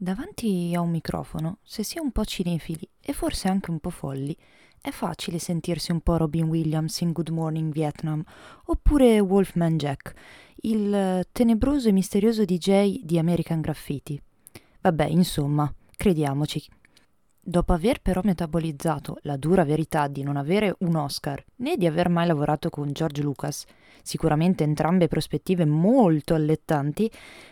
Davanti a un microfono, se si è un po' cinefili e forse anche un po' folli, è facile sentirsi un po' Robin Williams in Good Morning Vietnam oppure Wolfman Jack, il tenebroso e misterioso DJ di American Graffiti. Vabbè, insomma, crediamoci, Dopo aver però metabolizzato la dura verità di non avere un Oscar né di aver mai lavorato con George Lucas, sicuramente entrambe prospettive molto allettanti,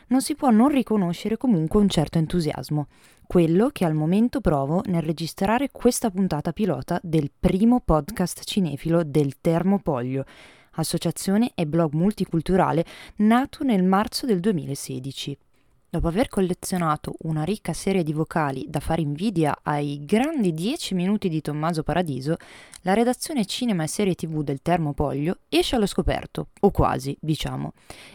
non si può non riconoscere comunque un certo entusiasmo, quello che al momento provo nel registrare questa puntata pilota del primo podcast cinefilo del Termopoglio, associazione e blog multiculturale nato nel marzo del 2016. Dopo aver collezionato una ricca serie di vocali da fare invidia ai grandi 10 minuti di Tommaso Paradiso, la redazione cinema e serie tv del Termopoglio esce allo scoperto, o quasi, diciamo,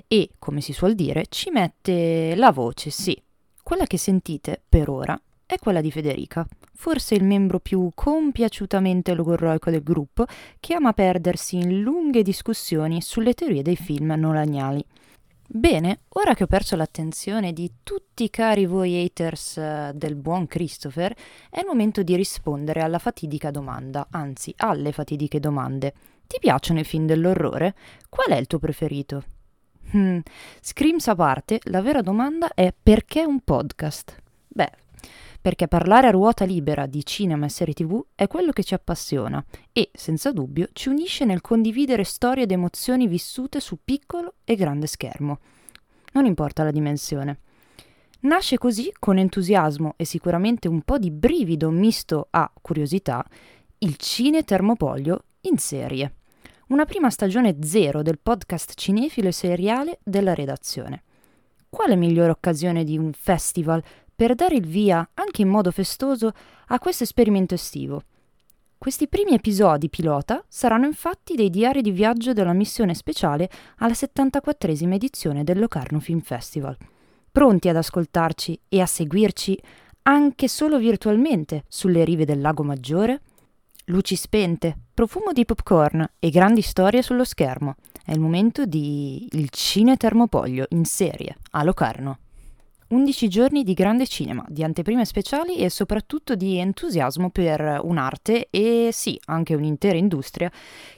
e, come si suol dire, ci mette la voce, sì. Quella che sentite, per ora, è quella di Federica, forse il membro più compiaciutamente logorroico del gruppo, che ama perdersi in lunghe discussioni sulle teorie dei film nolaniali. Bene, ora che ho perso l'attenzione di tutti i cari voi haters uh, del buon Christopher, è il momento di rispondere alla fatidica domanda, anzi alle fatidiche domande. Ti piacciono i film dell'orrore? Qual è il tuo preferito? Hmm, screams a parte, la vera domanda è perché un podcast? Beh, perché parlare a ruota libera di cinema e serie tv è quello che ci appassiona e, senza dubbio, ci unisce nel condividere storie ed emozioni vissute su piccolo e grande schermo. Non importa la dimensione. Nasce così, con entusiasmo e sicuramente un po' di brivido misto a curiosità, il Cine Termopolio in serie. Una prima stagione zero del podcast cinefilo e seriale della redazione. Quale migliore occasione di un festival per dare il via, anche in modo festoso, a questo esperimento estivo. Questi primi episodi pilota saranno infatti dei diari di viaggio della missione speciale alla 74esima edizione del Locarno Film Festival. Pronti ad ascoltarci e a seguirci anche solo virtualmente sulle rive del Lago Maggiore? Luci spente, profumo di popcorn e grandi storie sullo schermo. È il momento di Il Cine Termopoglio in serie a Locarno. 11 giorni di grande cinema, di anteprime speciali e soprattutto di entusiasmo per un'arte e sì, anche un'intera industria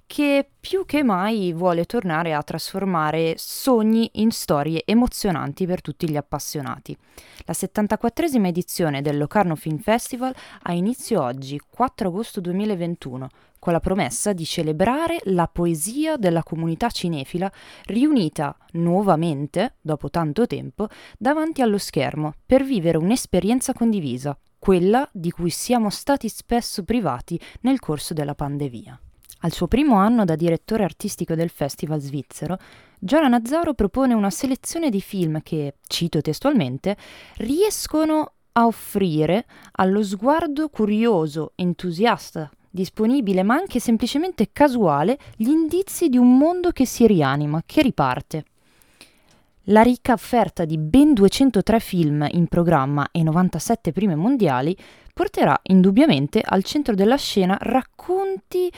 che più che mai vuole tornare a trasformare sogni in storie emozionanti per tutti gli appassionati. La 74esima edizione del Locarno Film Festival ha inizio oggi, 4 agosto 2021, con la promessa di celebrare la poesia della comunità cinefila riunita nuovamente, dopo tanto tempo, davanti allo schermo per vivere un'esperienza condivisa, quella di cui siamo stati spesso privati nel corso della pandemia. Al suo primo anno da direttore artistico del festival svizzero, Giora Nazzaro propone una selezione di film che, cito testualmente, riescono a offrire allo sguardo curioso, entusiasta disponibile ma anche semplicemente casuale gli indizi di un mondo che si rianima, che riparte. La ricca offerta di ben 203 film in programma e 97 prime mondiali porterà indubbiamente al centro della scena racconti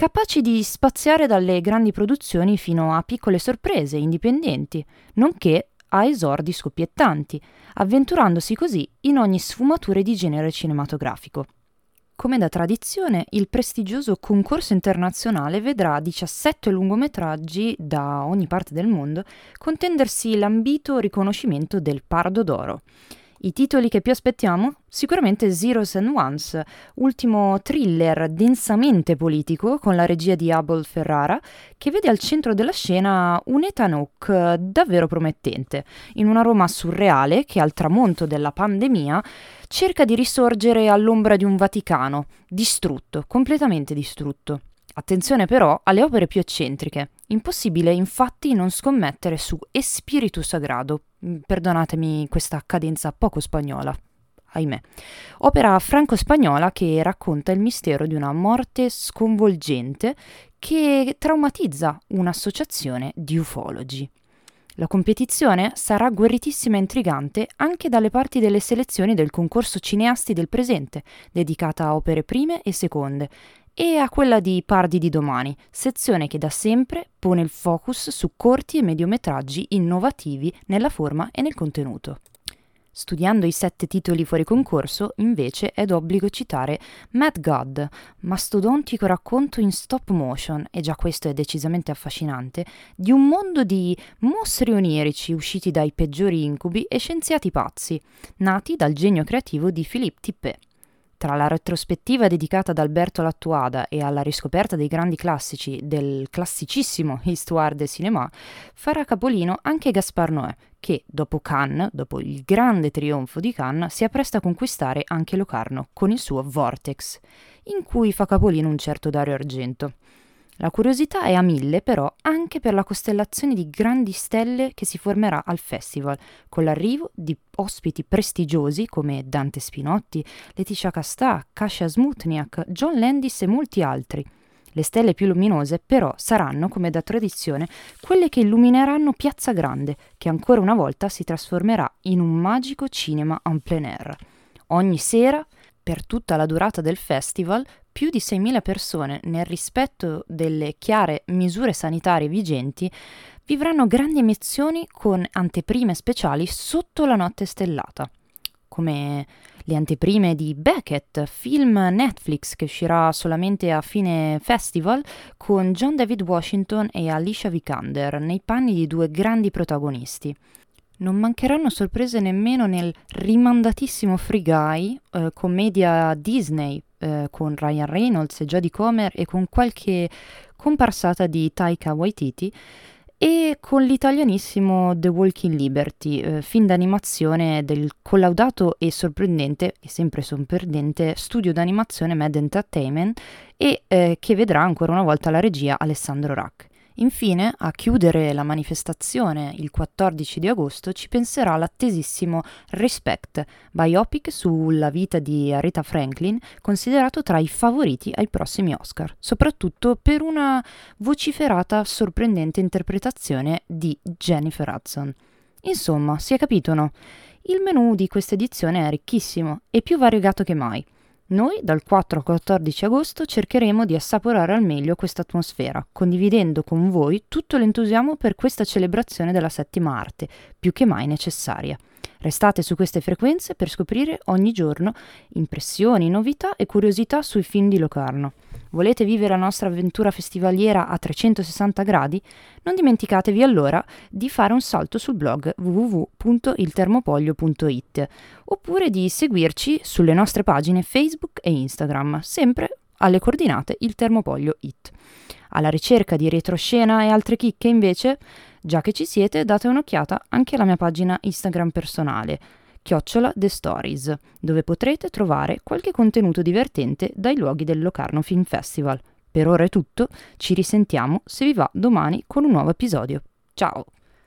capaci di spaziare dalle grandi produzioni fino a piccole sorprese indipendenti, nonché a esordi scoppiettanti, avventurandosi così in ogni sfumatura di genere cinematografico. Come da tradizione, il prestigioso concorso internazionale vedrà 17 lungometraggi da ogni parte del mondo contendersi l'ambito riconoscimento del Pardo d'Oro. I titoli che più aspettiamo? Sicuramente Zeros and Ones, ultimo thriller densamente politico con la regia di Abel Ferrara, che vede al centro della scena un Ethan Hawke davvero promettente, in una Roma surreale che al tramonto della pandemia cerca di risorgere all'ombra di un Vaticano, distrutto, completamente distrutto. Attenzione però alle opere più eccentriche. Impossibile infatti non scommettere su Espiritu Sagrado, mm, perdonatemi questa cadenza poco spagnola, ahimè. Opera franco-spagnola che racconta il mistero di una morte sconvolgente che traumatizza un'associazione di ufologi. La competizione sarà guerritissima e intrigante anche dalle parti delle selezioni del concorso cineasti del presente, dedicata a opere prime e seconde, e a quella di Pardi di domani, sezione che da sempre pone il focus su corti e mediometraggi innovativi nella forma e nel contenuto. Studiando i sette titoli fuori concorso, invece, è d'obbligo citare Mad God, mastodontico racconto in stop motion, e già questo è decisamente affascinante, di un mondo di mostri onirici usciti dai peggiori incubi e scienziati pazzi, nati dal genio creativo di Philippe Tippet. Tra la retrospettiva dedicata ad Alberto Lattuada e alla riscoperta dei grandi classici del classicissimo Histoire de Cinéma, farà capolino anche Gaspar Noè, che dopo Cannes, dopo il grande trionfo di Cannes, si appresta a conquistare anche Locarno con il suo Vortex, in cui fa capolino un certo Dario Argento. La curiosità è a mille però anche per la costellazione di grandi stelle che si formerà al festival, con l'arrivo di ospiti prestigiosi come Dante Spinotti, Leticia Castà, Kasia Smutniak, John Landis e molti altri. Le stelle più luminose però saranno, come da tradizione, quelle che illumineranno Piazza Grande, che ancora una volta si trasformerà in un magico cinema en plein air. Ogni sera per tutta la durata del festival più di 6.000 persone, nel rispetto delle chiare misure sanitarie vigenti, vivranno grandi emozioni con anteprime speciali sotto la notte stellata, come le anteprime di Beckett, film Netflix che uscirà solamente a fine festival con John David Washington e Alicia Vikander nei panni di due grandi protagonisti. Non mancheranno sorprese nemmeno nel rimandatissimo Free Guy, eh, commedia Disney eh, con Ryan Reynolds e Jodie Comer e con qualche comparsata di Taika Waititi e con l'italianissimo The Walking Liberty, eh, film d'animazione del collaudato e sorprendente, e sempre sorprendente, studio d'animazione Mad Entertainment e eh, che vedrà ancora una volta la regia Alessandro Rack. Infine, a chiudere la manifestazione il 14 di agosto ci penserà l'attesissimo Respect, biopic sulla vita di Aretha Franklin, considerato tra i favoriti ai prossimi Oscar, soprattutto per una vociferata sorprendente interpretazione di Jennifer Hudson. Insomma, si è capito no? Il menù di questa edizione è ricchissimo e più variegato che mai. Noi dal 4 al 14 agosto cercheremo di assaporare al meglio questa atmosfera, condividendo con voi tutto l'entusiasmo per questa celebrazione della settima arte, più che mai necessaria. Restate su queste frequenze per scoprire ogni giorno impressioni, novità e curiosità sui film di Locarno. Volete vivere la nostra avventura festivaliera a 360 gradi? Non dimenticatevi allora di fare un salto sul blog www.iltermopoglio.it oppure di seguirci sulle nostre pagine Facebook e Instagram, sempre alle coordinate il Termopoglio It. Alla ricerca di retroscena e altre chicche invece, già che ci siete, date un'occhiata anche alla mia pagina Instagram personale, chiocciola The Stories, dove potrete trovare qualche contenuto divertente dai luoghi del Locarno Film Festival. Per ora è tutto, ci risentiamo se vi va domani con un nuovo episodio. Ciao!